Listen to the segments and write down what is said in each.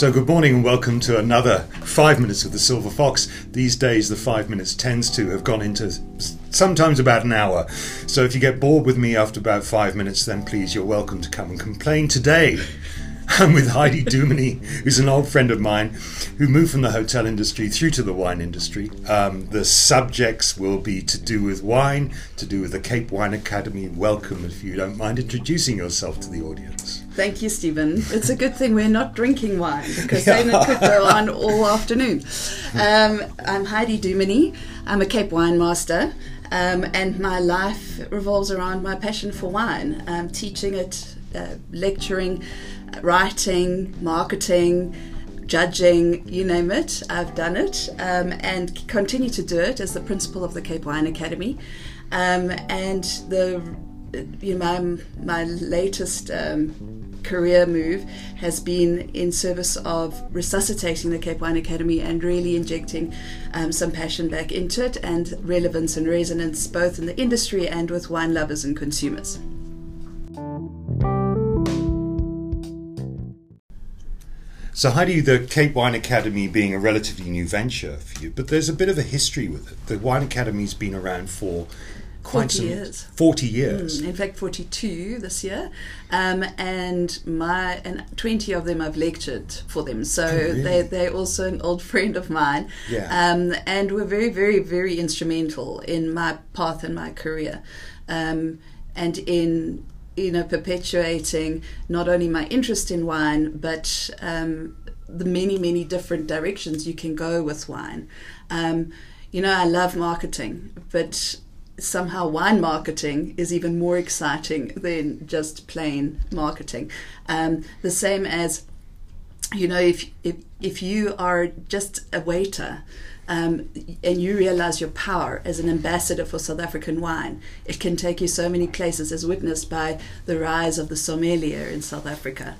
So, good morning and welcome to another five minutes of the Silver Fox. These days, the five minutes tends to have gone into sometimes about an hour. So, if you get bored with me after about five minutes, then please, you're welcome to come and complain today. I'm with Heidi Duminy, who's an old friend of mine who moved from the hotel industry through to the wine industry. Um, the subjects will be to do with wine, to do with the Cape Wine Academy. Welcome, if you don't mind introducing yourself to the audience. Thank you, Stephen. It's a good thing we're not drinking wine because then it could go on all afternoon. Um, I'm Heidi Duminy. I'm a Cape Wine Master. Um, and my life revolves around my passion for wine, um, teaching it, uh, lecturing, writing, marketing, judging, you name it. I've done it um, and continue to do it as the principal of the Cape Wine Academy. Um, and the you know my, my latest um, career move has been in service of resuscitating the Cape Wine Academy and really injecting um, some passion back into it and relevance and resonance both in the industry and with wine lovers and consumers. So, how Heidi, the Cape Wine Academy being a relatively new venture for you, but there's a bit of a history with it. The Wine Academy's been around for quite 40 some, years. 40 years. Mm, in fact, 42 this year. Um, and my and 20 of them I've lectured for them. So Oh, really? they, they're also an old friend of mine. Yeah. Um, and were very, very, very instrumental in my path and my career. Um, and in you know perpetuating not only my interest in wine but um, the many many different directions you can go with wine. Um, you know i love marketing but somehow wine marketing is even more exciting than just plain marketing. Um, the same as you know if if, if you are just a waiter um, and you realize your power as an ambassador for South African wine, it can take you so many places, as witnessed by the rise of the sommelier in South Africa.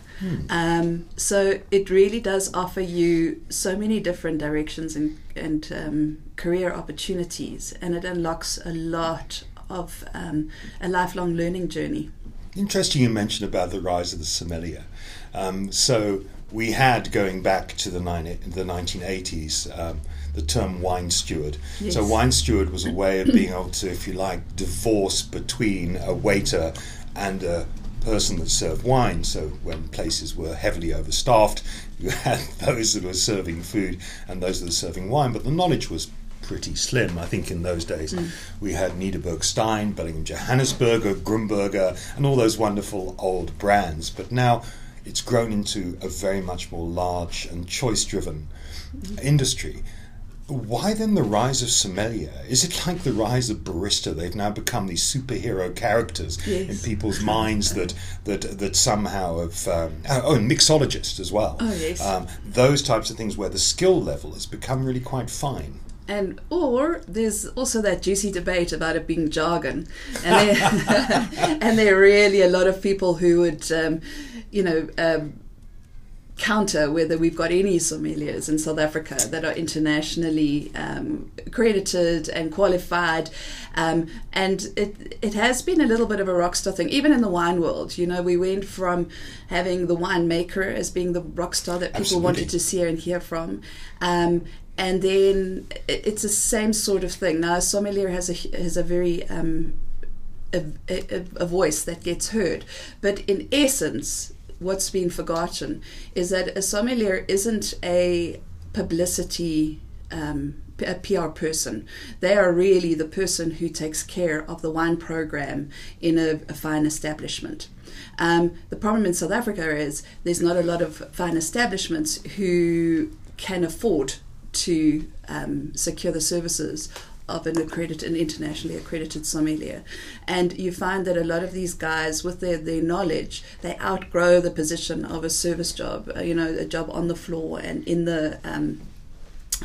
Um, so it really does offer you so many different directions and, and um, career opportunities, and it unlocks a lot of um, a lifelong learning journey. Interesting you mentioned about the rise of the sommelier. Um, so, we had, going back to the, nine, the 1980s, um, the term wine steward. Yes. So, wine steward was a way of being able to, if you like, divorce between a waiter and a person that served wine. So, when places were heavily overstaffed, you had those that were serving food and those that were serving wine, but the knowledge was pretty slim. I think in those days mm. we had Nederburg Stein, Bellingham Johannisberger, Grünberger, and all those wonderful old brands. But now it's grown into a very much more large and choice driven mm-hmm. industry. Why then the rise of sommelier? Is it like the rise of barista? They've now become these superhero characters Yes. in people's minds that that that somehow have. Um, oh, and mixologist as well. Oh, yes. Um, those types of things where the skill level has become really quite fine. And or there's also that juicy debate about it being jargon, and there, and there are really a lot of people who would, um, you know, um, counter whether we've got any sommeliers in South Africa that are internationally um, accredited and qualified. Um, and it, it has been a little bit of a rock star thing, even in the wine world. You know, we went from having the winemaker as being the rock star that people Absolutely. wanted to see and hear from. Um, and then it- it's the same sort of thing. Now, a sommelier has a, has a very um, a, a, a voice that gets heard. But in essence, what's been forgotten is that a sommelier isn't a publicity. Um, a PR person. They are really the person who takes care of the wine program in a, a fine establishment. Um, the problem in South Africa is there's not a lot of fine establishments who can afford to um, secure the services of an accredited, an internationally accredited sommelier, and you find that a lot of these guys, with their, their knowledge, they outgrow the position of a service job. uh, You know, a job on the floor and in the um,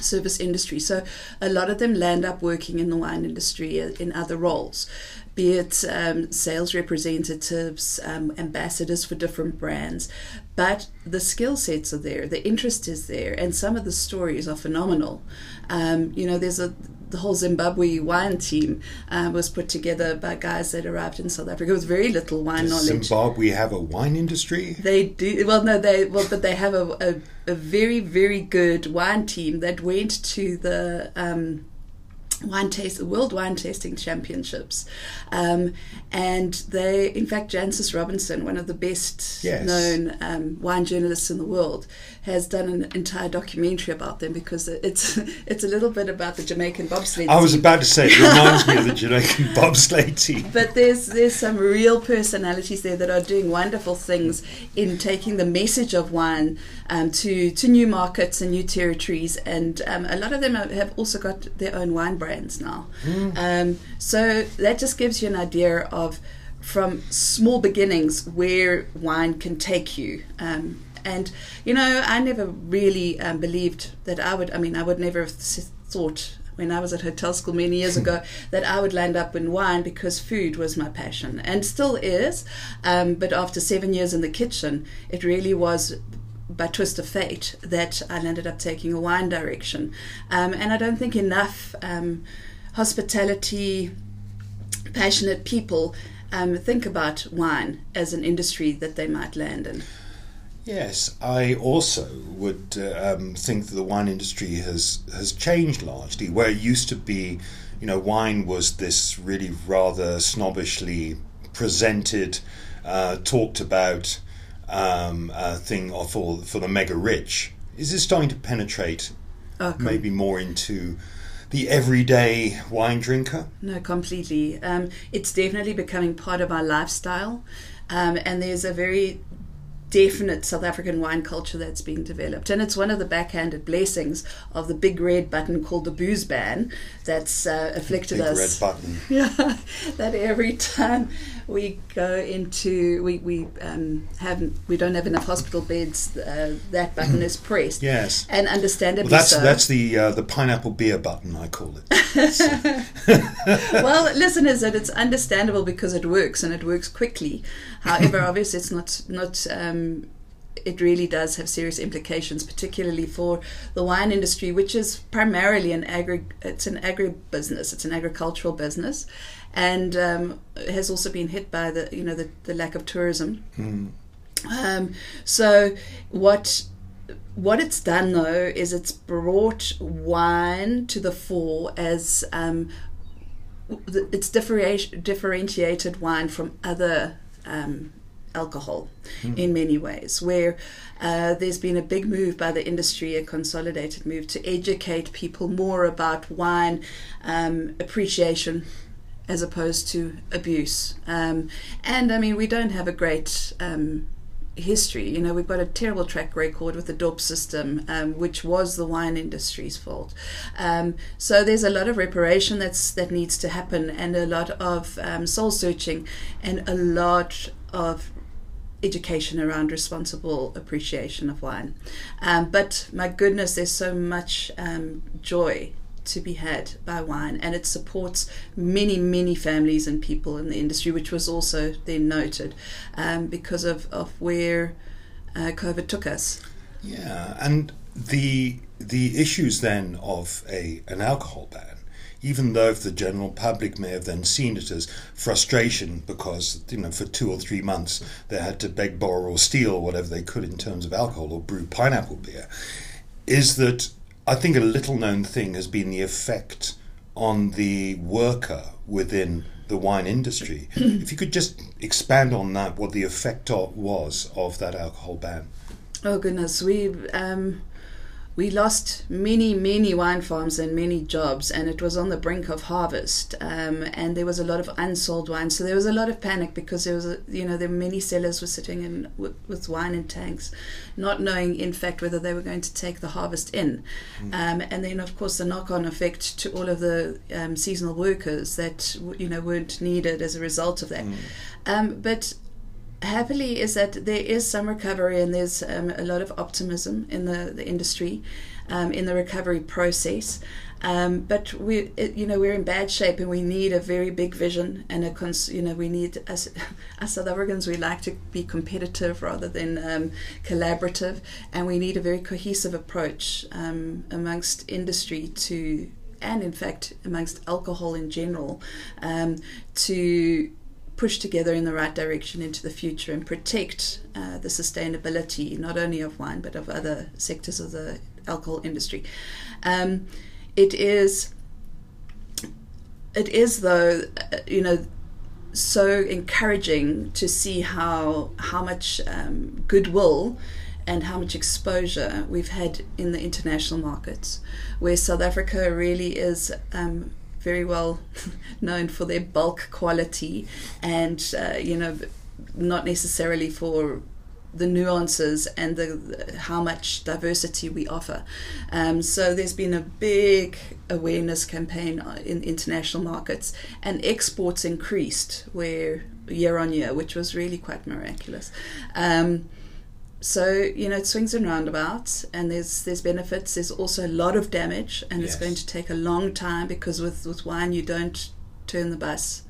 service industry. So a lot of them land up working in the wine industry uh, in other roles. Be it um, sales representatives, um, ambassadors for different brands. But the skill sets are there, the interest is there, and some of the stories are phenomenal. Um, you know, there's a the whole Zimbabwe wine team uh, was put together by guys that arrived in South Africa with very little wine Does knowledge. Zimbabwe have a wine industry? They do well. No, they well, but they have a, a, a very very good wine team that went to the. Um, wine taste world wine tasting championships um, and they in fact Jancis Robinson one of the best Yes. known um, wine journalists in the world has done an entire documentary about them because it's it's a little bit about the Jamaican bobsled I was team. about to say, it reminds me of the Jamaican bobsleigh team. but there's there's some real personalities there that are doing wonderful things in taking the message of wine um, to to new markets and new territories, and um, a lot of them have also got their own wine brands now. Um, so that just gives you an idea of from small beginnings where wine can take you. Um, and you know, I never really um, believed that I would. I mean, I would never have thought when I was at hotel school many years ago that I would land up in wine because food was my passion and still is. Um, but after seven years in the kitchen, it really was by twist of fate that I ended up taking a wine direction. Um, and I don't think enough um, hospitality, passionate people um, think about wine as an industry that they might land in. Yes, I also would uh, um, think that the wine industry has has changed largely. Where it used to be, you know, wine was this really rather snobbishly presented, uh, talked about um, uh, thing for for the mega rich. Is this starting to penetrate com- maybe more into the everyday wine drinker? No, completely. Um, it's definitely becoming part of our lifestyle, um, and there's a very definite South African wine culture that's being developed, and it's one of the backhanded blessings of the big red button called the booze ban that's uh, afflicted Big us. red button. Yeah, that every time we go into we we um, have we don't have enough hospital beds, uh, that button is pressed. Yes. and understandably Well, that's so. that's the uh, the pineapple beer button I call it. well, listen, is that it's understandable because it works and it works quickly. However, obviously, it's not not. Um, it really does have serious implications, particularly for the wine industry, which is primarily an agri. It's an agribusiness. It's an agricultural business, and um, has also been hit by the you know the, the lack of tourism. Um, so what what it's done though is it's brought wine to the fore as um, it's differentiated wine from other um, alcohol in many ways. Where uh, there's been a big move by the industry, a consolidated move to educate people more about wine um, appreciation as opposed to abuse. Um, and I mean, we don't have a great um, history. You know, we've got a terrible track record with the dop system, um, which was the wine industry's fault. Um, so there's a lot of reparation that's that needs to happen, and a lot of um, soul searching, and a lot of education around responsible appreciation of wine. Um, but my goodness, there's so much um, joy to be had by wine, and it supports many, many families and people in the industry, which was also then noted um, because of, of where uh, COVID took us. Yeah, and the the issues then of a an alcohol ban, even though the general public may have then seen it as frustration because you know for two or three months they had to beg, borrow, or steal whatever they could in terms of alcohol or brew pineapple beer, is that I think a little known thing has been the effect on the worker within the wine industry. if you could just expand on that, what the effect of, was of that alcohol ban. Oh goodness, we um, we lost many, many wine farms and many jobs, and it was on the brink of harvest. Um, and there was a lot of unsold wine, so there was a lot of panic because there was, a, you know, there were many cellars were sitting in with, with wine in tanks, not knowing in fact whether they were going to take the harvest in. Um, and then, of course, the knock-on effect to all of the um, seasonal workers that you know weren't needed as a result of that. Um, but happily is that there is some recovery and there's um, a lot of optimism in the, the industry, um, in the recovery process. Um, but we, you know, we're in bad shape, and we need a very big vision and a, cons- you know, we need as, as South Africans, we like to be competitive rather than um, collaborative, and we need a very cohesive approach um, amongst industry to, and in fact, amongst alcohol in general, um, to push together in the right direction into the future and protect uh, the sustainability not only of wine but of other sectors of the alcohol industry. Um, it is, it is though, uh, you know, so encouraging to see how how much um, goodwill and how much exposure we've had in the international markets, where South Africa really is um, very well known for their bulk quality and uh, you know not necessarily for the nuances and the, the, how much diversity we offer. Um, so there's been a big awareness campaign in international markets, and exports increased where year on year, which was really quite miraculous. Um, so you know it swings and roundabouts and there's there's benefits there's also a lot of damage and yes. it's going to take a long time because with with wine you don't turn the bus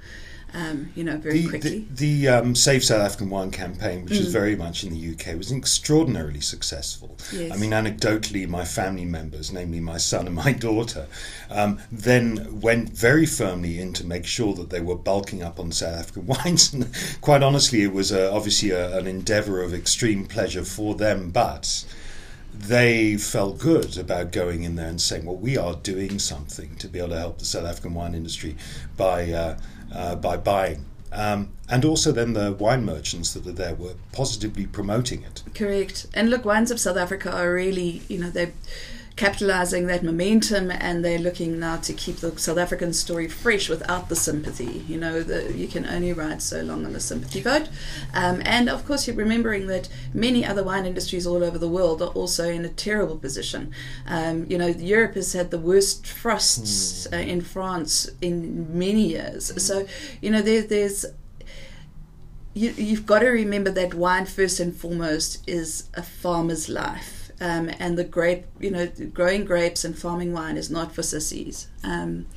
um, you know, very the, quickly. The, the um, Save South African Wine campaign, which mm. was very much in the UK, was extraordinarily successful. Yes. I mean, anecdotally, my family members, namely my son and my daughter, um, then went very firmly in to make sure that they were bulking up on South African wines. And quite honestly, it was uh, obviously a, an endeavour of extreme pleasure for them, but they felt good about going in there and saying, well, we are doing something to be able to help the South African wine industry by. Uh, uh, by buying. Um, and also then the wine merchants that are there were positively promoting it. Correct. And look, wines of South Africa are really, you know, they're capitalizing that momentum and they're looking now to keep the South African story fresh without the sympathy. You know, the, you can only ride so long on the sympathy vote. Um, and of course, you're remembering that many other wine industries all over the world are also in a terrible position. Um, you know, Europe has had the worst frosts mm. uh, in France in many years. Mm. So, you know, there, there's you, you've got to remember that wine first and foremost is a farmer's life um, and the grape, you know, growing grapes and farming wine is not for sissies. Um,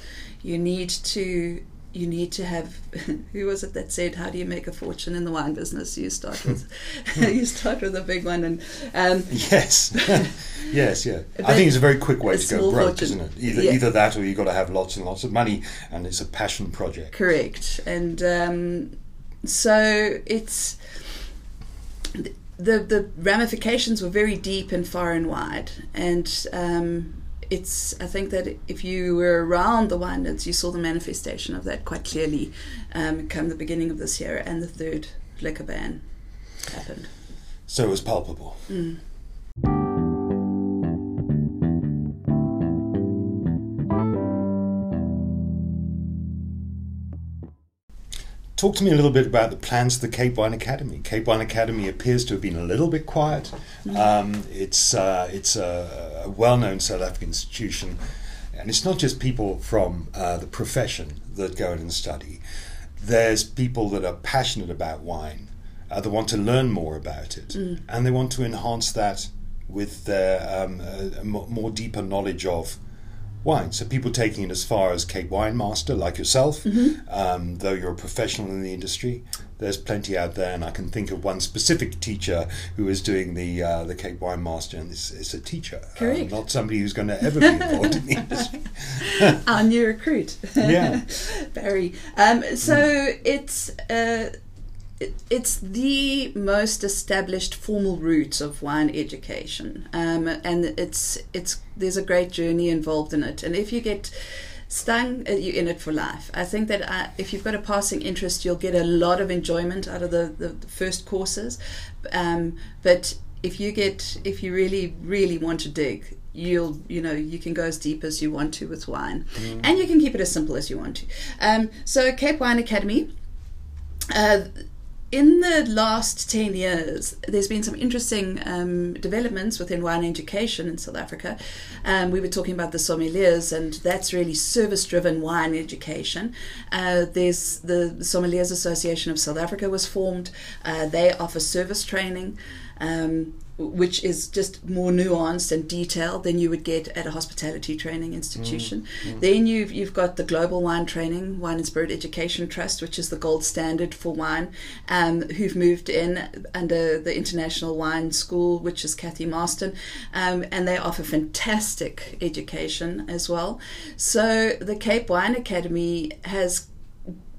you need to you need to have who was it that said how do you make a fortune in the wine business you start with you start with a big one and um, yes yes yeah i think it's a very quick way to go broke fortune. isn't it either yeah. either that or you've got to have lots and lots of money and it's a passion project correct and um, so it's the the ramifications were very deep and far and wide, and um, it's I think that if you were around the Winelands, you saw the manifestation of that quite clearly um, come the beginning of this year, and the third liquor ban happened. So it was palpable. Mm. Talk to me a little bit about the plans of the Cape Wine Academy. Cape Wine Academy appears to have been a little bit quiet. Mm. Um, it's uh, it's a, a, well-known South African institution, and it's not just people from uh, the profession that go in and study. There's people that are passionate about wine, uh, that want to learn more about it, mm. and they want to enhance that with their um, a more deeper knowledge of wine. So people taking it as far as Cape Wine Master, like yourself, mm-hmm. um, though you're a professional in the industry. There's plenty out there, and I can think of one specific teacher who is doing the uh, the Cape Wine Master, and it's, it's a teacher, uh, not somebody who's going to ever be involved in the industry. Our new recruit, yeah, Barry. Um, so mm. it's. Uh, it's the most established formal route of wine education, um, and it's it's there's a great journey involved in it. And if you get stung, uh, you're in it for life. I think that uh, if you've got a passing interest, you'll get a lot of enjoyment out of the, the, the first courses. Um, but if you get if you really really want to dig, you'll you know you can go as deep as you want to with wine, mm. and you can keep it as simple as you want to. Um, so Cape Wine Academy. Uh, in the last 10 years, there's been some interesting um, developments within wine education in South Africa. Um, we were talking about the sommeliers, and that's really service driven wine education. Uh, there's the Sommeliers Association of South Africa was formed, uh, they offer service training. Um, which is just more nuanced and detailed than you would get at a hospitality training institution. Mm, mm. Then you've you've got the Global Wine Training, Wine and Spirit Education Trust, which is the gold standard for wine, um, who've moved in under the International Wine School, which is Cathy Marston, um, and they offer fantastic education as well. So the Cape Wine Academy has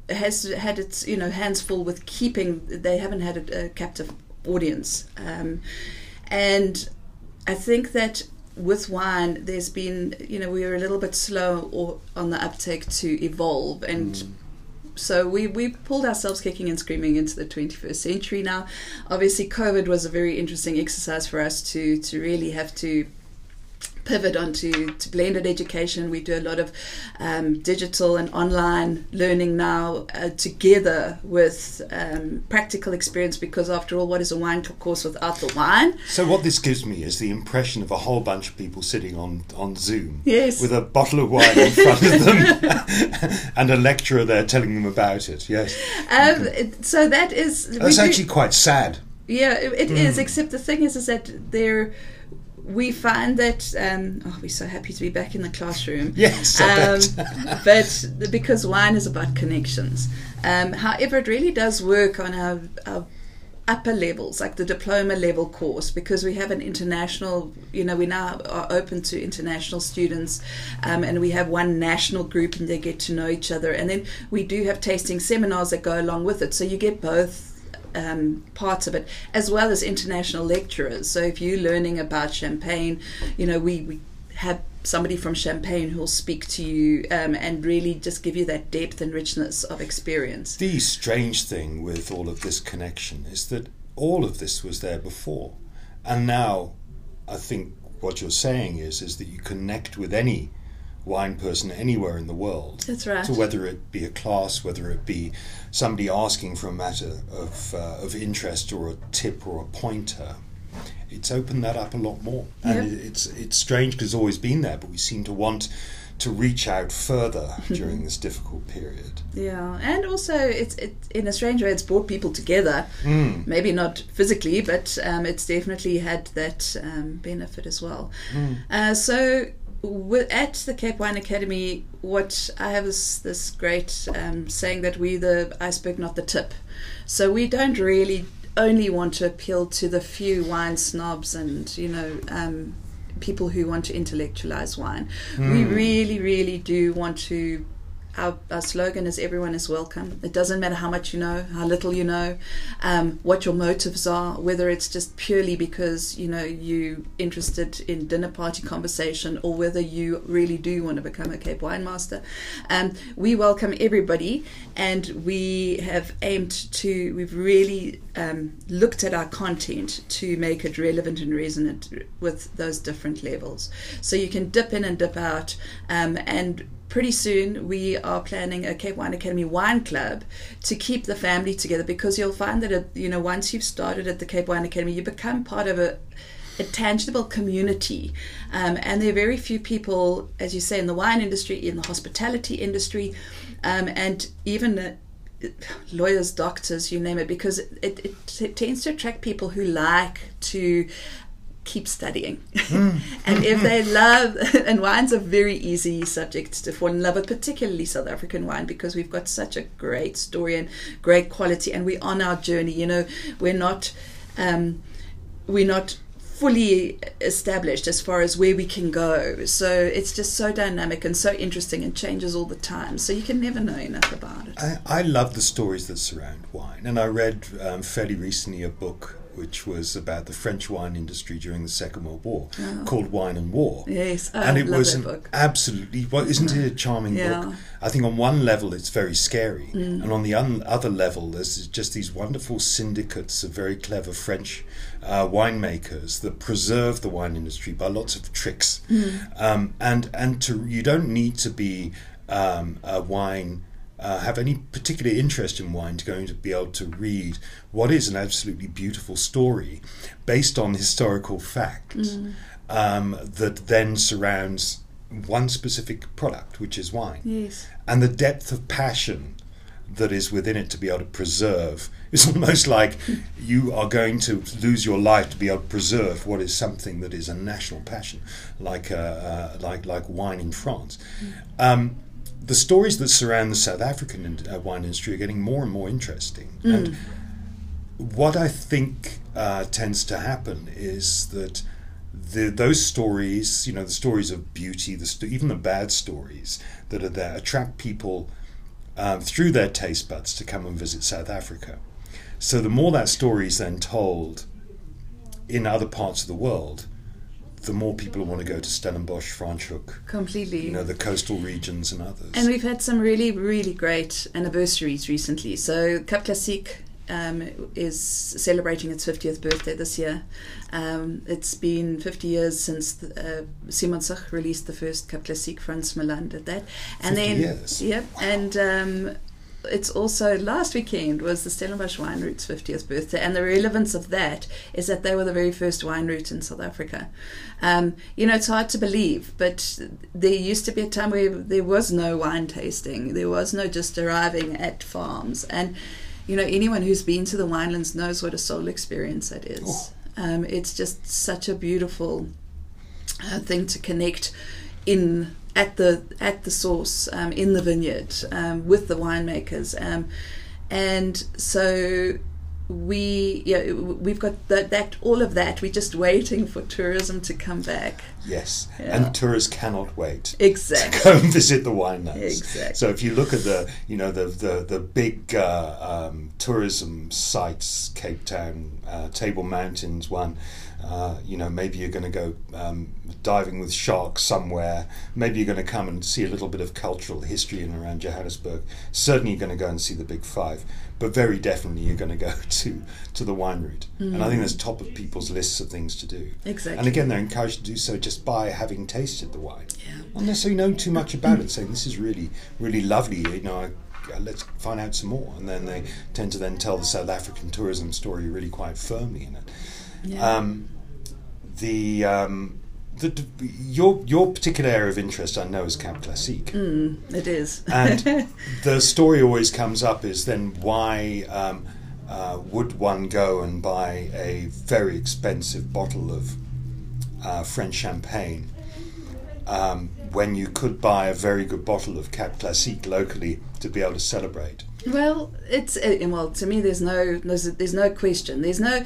has had its you know hands full with keeping. They haven't had a, a captive audience. Um, and I think that with wine, there's been, you know, we were a little bit slow or on the uptake to evolve. And mm. so we, we pulled ourselves kicking and screaming into the 21st century now. Obviously, COVID was a very interesting exercise for us to, to really have to pivot onto to blended education. We do a lot of um, digital and online learning now uh, together with um, practical experience because, after all, what is a wine course without the wine? So, what this gives me is the impression of a whole bunch of people sitting on, on Zoom yes. with a bottle of wine in front of them and a lecturer there telling them about it. Yes. Um, so, that is. That's actually do, quite sad. Yeah, it, it mm. is. Except the thing is, is that they're we find that um, oh, we're so happy to be back in the classroom. Yes, um, but because wine is about connections. Um, however, it really does work on our, our upper levels, like the diploma level course, because we have an international, you know, we now are open to international students um, and we have one national group and they get to know each other. And then we do have tasting seminars that go along with it. So you get both um, parts of it, as well as international lecturers. So if you're learning about Champagne, you know, we, we have somebody from Champagne who'll speak to you um, and really just give you that depth and richness of experience. The strange thing with all of this connection is that all of this was there before. And now I think what you're saying is is that you connect with any wine person anywhere in the world. That's right. So whether it be a class, whether it be somebody asking for a matter of, uh, of interest or a tip or a pointer, it's opened that up a lot more. And yep. it's it's strange because it's always been there, but we seem to want to reach out further during this difficult period. Yeah, and also it's it, in a strange way it's brought people together. Mm. Maybe not physically, but um, it's definitely had that um, benefit as well. Mm. Uh, so at the Cape Wine Academy, what I have is this great um, saying that we the iceberg, not the tip. So we don't really only want to appeal to the few wine snobs and you know um, people who want to intellectualize wine. Mm. We hmm. really, really do want to our, our, slogan is everyone is welcome. It doesn't matter how much you know, how little you know, um, what your motives are, whether it's just purely because you know you interested in dinner party conversation or whether you really do want to become a Cape Wine Master. Um, we welcome everybody, and we have aimed to. We've really um, looked at our content to make it relevant and resonant with those different levels. So you can dip in and dip out, um, and pretty soon we are planning a Cape Wine Academy wine club to keep the family together because you'll find that you know once you've started at the Cape Wine Academy you become part of a a tangible community. Um, and there are very few people, as you say, in the wine industry, in the hospitality industry, um, and even uh, lawyers, doctors, you name it, because it, it, it, tends to attract people who like to keep studying. Mm. and if they love, and wine's a very easy subject to fall in love with, particularly South African wine, because we've got such a great story and great quality, and we're on our journey. You know, we're not, um, we're not fully established as far as where we can go. So it's just so dynamic and so interesting and changes all the time. So you can never know enough about it. I, I love the stories that surround wine. And I read um, fairly recently a book which was about the French wine industry during the Second World War, oh. called Wine and War. Yes, oh, and it was an book. absolutely well, isn't it a charming yeah. book? I think on one level it's very scary, mm. and on the un- other level there's just these wonderful syndicates of very clever French uh, winemakers that preserve the wine industry by lots of tricks, mm. um, and and to you don't need to be um, a wine uh, have any particular interest in wine to going to be able to read what is an absolutely beautiful story based on historical fact Mm. um, that then surrounds one specific product, which is wine. Yes. And the depth of passion that is within it to be able to preserve is almost like you are going to lose your life to be able to preserve what is something that is a national passion, like uh, uh, like like wine in France. Um, the stories that surround the South African uh, wine industry are getting more and more interesting. And what I think uh, tends to happen is that the, those stories, you know, the stories of beauty, the st- even the bad stories that are there, attract people um, through their taste buds to come and visit South Africa. So the more that story is then told in other parts of the world, the more people want to go to Stellenbosch, Franschhoek, Completely. you know, the coastal regions and others. And we've had some really, really great anniversaries recently. So Cap Classique um, is celebrating its 50th birthday this year. Um, it's been 50 years since the, uh, Simonsig released the first Cap Classique. Frans Malan did that. 50 And then, years. Yep. And um, it's also last weekend was the Stellenbosch Wine Route's 50th birthday, and the relevance of that is that they were the very first wine route in South Africa. Um, you know, it's hard to believe, but there used to be a time where there was no wine tasting, there was no just arriving at farms, and you know, anyone who's been to the winelands knows what a soul experience that is. Oh. Um, it's just such a beautiful uh, thing to connect in at the at the source um, in the vineyard um, with the winemakers um, and so we yeah we've got that, that all of that we're just waiting for tourism to come back yes, Yeah. and tourists cannot wait. exactly go and visit the winelands. Exactly. So if you look at the, you know, the the the big uh, um, tourism sites, Cape Town, uh, Table Mountains, one. Uh, you know, maybe you're going to go um, diving with sharks somewhere. Maybe you're going to come and see a little bit of cultural history in around Johannesburg. Certainly, you're going to go and see the Big Five, but very definitely you're going to go to to the wine route. And I think that's top of people's lists of things to do. Exactly. And again, they're encouraged to do so just by having tasted the wine yeah not necessarily knowing too much about it, saying this is really, really lovely. You know, I, uh, let's find out some more, and then they tend to then tell the South African tourism story really quite firmly in it. Yeah Um, the um, the your your particular area of interest, I know, is Cap Classique, mm, it is and the story always comes up is then why. Um, uh, would one go and buy a very expensive bottle of uh, French champagne um, when you could buy a very good bottle of Cap Classique locally to be able to celebrate? Well, it's uh, well to me. There's no there's, there's no question. There's no.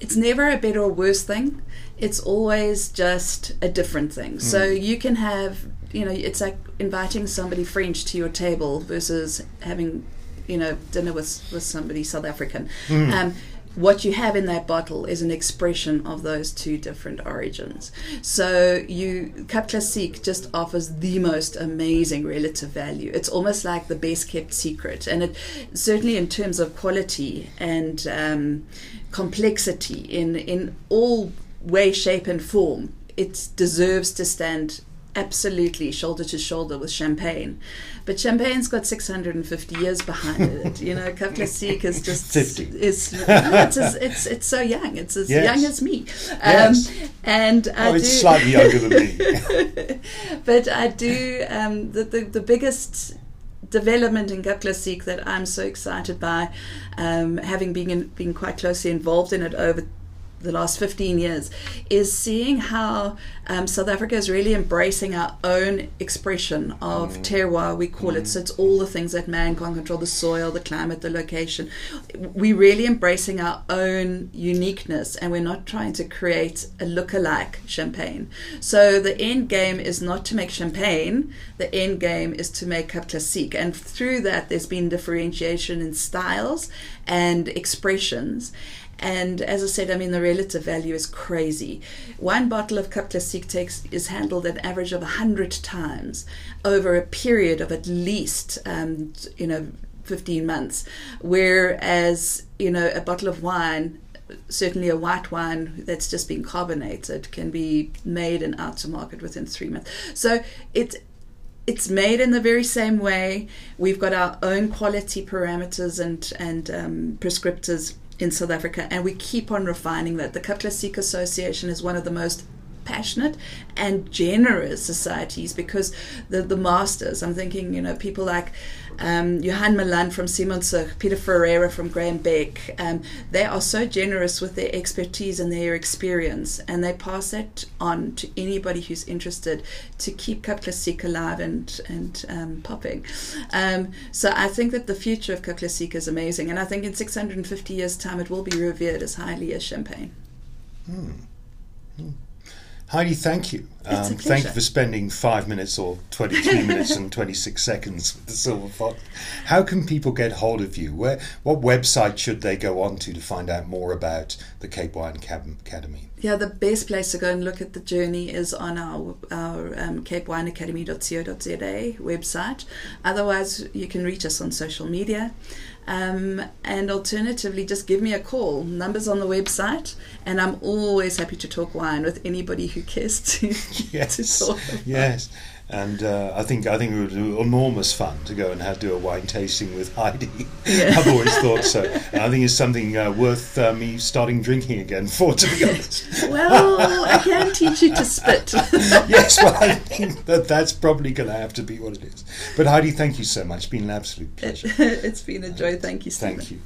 It's never a better or worse thing. It's always just a different thing. So you can have you know it's like inviting somebody French to your table versus having you know dinner with with somebody South African. Um, what you have in that bottle is an expression of those two different origins. So you Cap Classique just offers the most amazing relative value. It's almost like the best kept secret, and it certainly in terms of quality and um, complexity in in all way, shape, and form, it deserves to stand absolutely shoulder to shoulder with champagne. But champagne's got 650 years behind it. You know, Classique is just 50. Is no, it's, as, it's it's so young. It's as Yes. young as me. Um, Yes. And I oh, it's do, slightly younger than me. but I do um, the, the the biggest development in Classique that I'm so excited by, um, having been in, been quite closely involved in it over the last 15 years, is seeing how um, South Africa is really embracing our own expression of terroir, we call it. So it's all the things that man can't control the soil, the climate, the location. We're really embracing our own uniqueness and we're not trying to create a look-alike champagne. So the end game is not to make champagne, the end game is to make Cap Classique. And through that, there's been differentiation in styles and expressions. And as I said, I mean the relative value is crazy. One bottle of Cap Classique takes is handled an average of hundred times over a period of at least um, you know fifteen months, whereas you know a bottle of wine. Certainly, a white wine that's just been carbonated can be made and out to market within three months. So it's it's made in the very same way. We've got our own quality parameters and and um, prescriptors in South Africa, and we keep on refining that. The Cup Association is one of the most passionate and generous societies because the the masters. I'm thinking, you know, people like um, Johan Malan from Simonsig, Peter Ferreira from Graham Beck. Um, they are so generous with their expertise and their experience, and they pass it on to anybody who's interested to keep Cap Classique alive and and um, popping. Um, so I think that the future of Cap Classique is amazing, and I think in 650 years' time it will be revered as highly as champagne. Hmm. Hmm. Heidi, thank you. Um, thank you for spending five minutes or 23 minutes and 26 seconds with the Silver Fox. How can people get hold of you? Where, what website should they go on to to find out more about the Cape Wine Academy? Yeah, the best place to go and look at the journey is on our, our um, capewineacademy.co.za website. Otherwise, you can reach us on social media. Um, and alternatively, just give me a call. Numbers on the website, and I'm always happy to talk wine with anybody who cares to, yes. Yes and uh, I think I think it would be enormous fun to go and have do a wine tasting with Heidi. Yeah. I've always thought so, and I think it's something uh, worth uh, me starting drinking again for, to be honest. well, I can teach you to spit. yes, well, I think that that's probably going to have to be what it is. But Heidi, thank you so much. It's been an absolute pleasure. it's been a joy. Thank you. Stephen. Thank you.